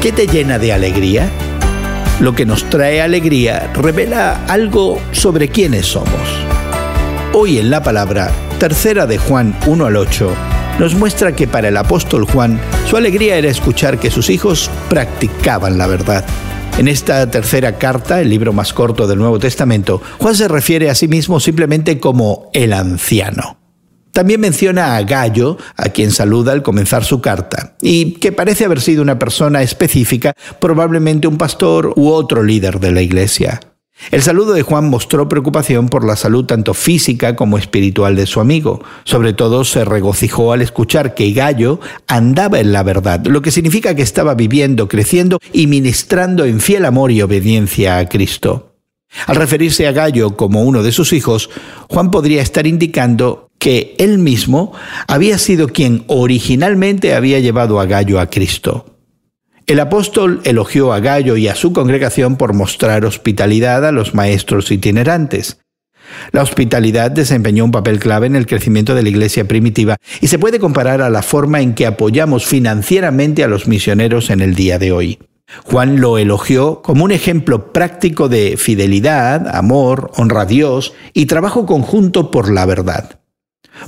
¿Qué te llena de alegría? Lo que nos trae alegría revela algo sobre quiénes somos. Hoy en la palabra, tercera de Juan 1 al 8, nos muestra que para el apóstol Juan su alegría era escuchar que sus hijos practicaban la verdad. En esta tercera carta, el libro más corto del Nuevo Testamento, Juan se refiere a sí mismo simplemente como el anciano. También menciona a Gallo, a quien saluda al comenzar su carta, y que parece haber sido una persona específica, probablemente un pastor u otro líder de la iglesia. El saludo de Juan mostró preocupación por la salud tanto física como espiritual de su amigo. Sobre todo se regocijó al escuchar que Gallo andaba en la verdad, lo que significa que estaba viviendo, creciendo y ministrando en fiel amor y obediencia a Cristo. Al referirse a Gallo como uno de sus hijos, Juan podría estar indicando que él mismo había sido quien originalmente había llevado a Gallo a Cristo. El apóstol elogió a Gallo y a su congregación por mostrar hospitalidad a los maestros itinerantes. La hospitalidad desempeñó un papel clave en el crecimiento de la iglesia primitiva y se puede comparar a la forma en que apoyamos financieramente a los misioneros en el día de hoy. Juan lo elogió como un ejemplo práctico de fidelidad, amor, honra a Dios y trabajo conjunto por la verdad.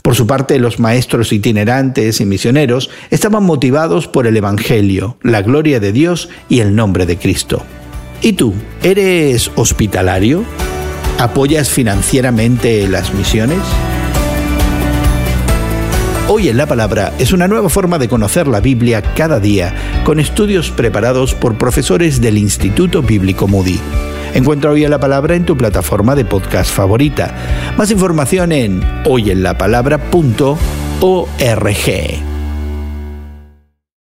Por su parte, los maestros itinerantes y misioneros estaban motivados por el Evangelio, la gloria de Dios y el nombre de Cristo. ¿Y tú? ¿Eres hospitalario? ¿Apoyas financieramente las misiones? Hoy en la Palabra es una nueva forma de conocer la Biblia cada día, con estudios preparados por profesores del Instituto Bíblico Moody. Encuentra hoy en la palabra en tu plataforma de podcast favorita. Más información en hoyenlapalabra.org.